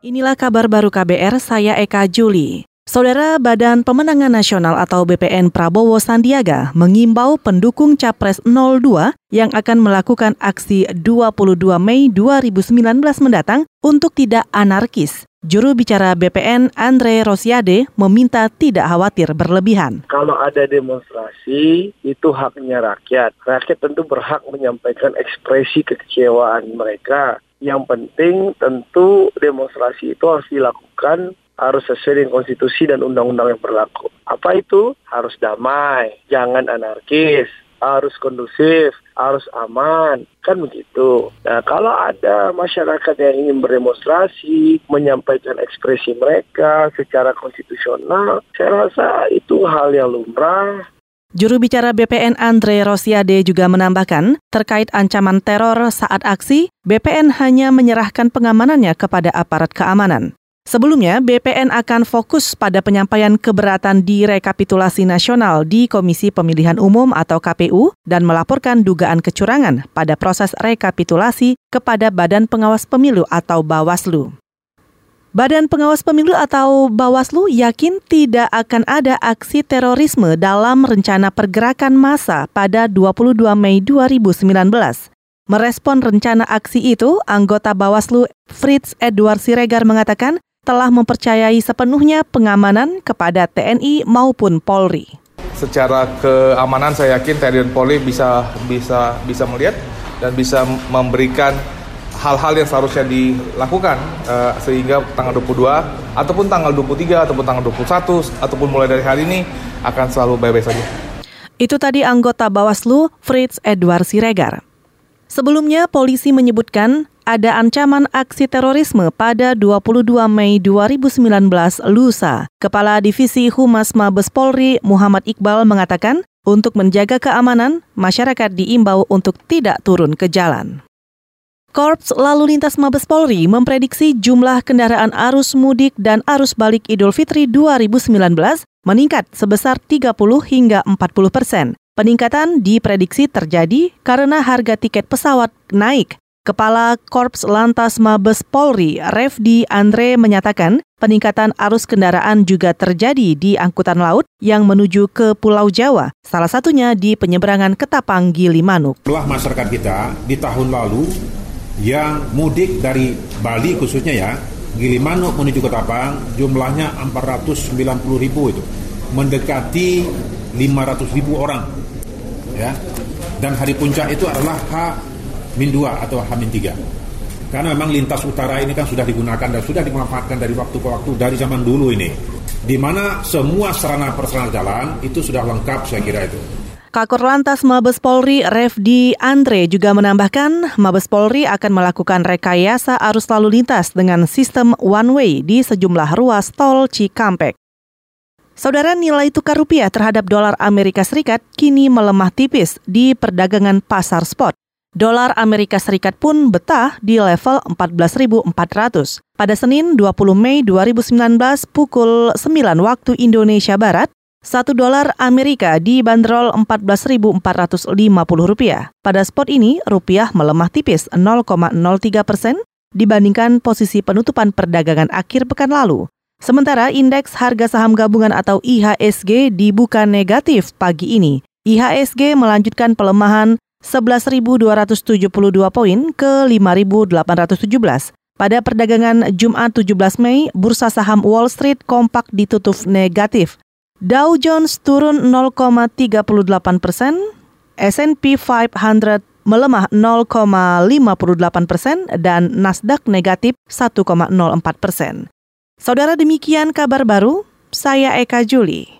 Inilah kabar baru KBR, saya Eka Juli. Saudara Badan Pemenangan Nasional atau BPN Prabowo Sandiaga mengimbau pendukung Capres 02 yang akan melakukan aksi 22 Mei 2019 mendatang untuk tidak anarkis. Juru bicara BPN Andre Rosiade meminta tidak khawatir berlebihan. Kalau ada demonstrasi, itu haknya rakyat. Rakyat tentu berhak menyampaikan ekspresi kekecewaan mereka yang penting tentu demonstrasi itu harus dilakukan harus sesuai dengan konstitusi dan undang-undang yang berlaku. Apa itu? Harus damai, jangan anarkis, harus kondusif, harus aman, kan begitu. Nah, kalau ada masyarakat yang ingin berdemonstrasi, menyampaikan ekspresi mereka secara konstitusional, saya rasa itu hal yang lumrah, Juru bicara BPN Andre Rosiade juga menambahkan, terkait ancaman teror saat aksi, BPN hanya menyerahkan pengamanannya kepada aparat keamanan. Sebelumnya, BPN akan fokus pada penyampaian keberatan di rekapitulasi nasional di Komisi Pemilihan Umum atau KPU dan melaporkan dugaan kecurangan pada proses rekapitulasi kepada Badan Pengawas Pemilu atau Bawaslu. Badan Pengawas Pemilu atau Bawaslu yakin tidak akan ada aksi terorisme dalam rencana pergerakan massa pada 22 Mei 2019. Merespon rencana aksi itu, anggota Bawaslu Fritz Edward Siregar mengatakan telah mempercayai sepenuhnya pengamanan kepada TNI maupun Polri. Secara keamanan saya yakin TNI dan Polri bisa bisa bisa melihat dan bisa memberikan hal-hal yang seharusnya dilakukan uh, sehingga tanggal 22 ataupun tanggal 23 ataupun tanggal 21 ataupun mulai dari hari ini akan selalu baik-baik saja. Itu tadi anggota Bawaslu Fritz Edward Siregar. Sebelumnya polisi menyebutkan ada ancaman aksi terorisme pada 22 Mei 2019 lusa. Kepala Divisi Humas Mabes Polri Muhammad Iqbal mengatakan untuk menjaga keamanan, masyarakat diimbau untuk tidak turun ke jalan. Korps Lalu Lintas Mabes Polri memprediksi jumlah kendaraan arus mudik dan arus balik Idul Fitri 2019 meningkat sebesar 30 hingga 40 persen. Peningkatan diprediksi terjadi karena harga tiket pesawat naik. Kepala Korps Lantas Mabes Polri, Refdi Andre menyatakan peningkatan arus kendaraan juga terjadi di angkutan laut yang menuju ke Pulau Jawa, salah satunya di penyeberangan Ketapang Gilimanuk. Setelah masyarakat kita di tahun lalu yang mudik dari Bali khususnya ya Gilimanuk menuju Ketapang jumlahnya 490 ribu itu mendekati 500 ribu orang ya dan hari puncak itu adalah H-2 atau H-3 karena memang lintas utara ini kan sudah digunakan dan sudah dimanfaatkan dari waktu ke waktu dari zaman dulu ini di mana semua sarana prasarana jalan itu sudah lengkap saya kira itu Kakor Lantas Mabes Polri Refdi Andre juga menambahkan Mabes Polri akan melakukan rekayasa arus lalu lintas dengan sistem one way di sejumlah ruas tol Cikampek. Saudara nilai tukar rupiah terhadap dolar Amerika Serikat kini melemah tipis di perdagangan pasar spot. Dolar Amerika Serikat pun betah di level 14.400. Pada Senin 20 Mei 2019 pukul 9 waktu Indonesia Barat, satu dolar Amerika dibanderol Rp14.450. Pada spot ini, rupiah melemah tipis 0,03 persen dibandingkan posisi penutupan perdagangan akhir pekan lalu. Sementara indeks harga saham gabungan atau IHSG dibuka negatif pagi ini. IHSG melanjutkan pelemahan 11.272 poin ke 5.817. Pada perdagangan Jumat 17 Mei, bursa saham Wall Street kompak ditutup negatif Dow Jones turun 0,38 persen, S&P 500 melemah 0,58 persen, dan Nasdaq negatif 1,04 persen. Saudara demikian kabar baru, saya Eka Juli.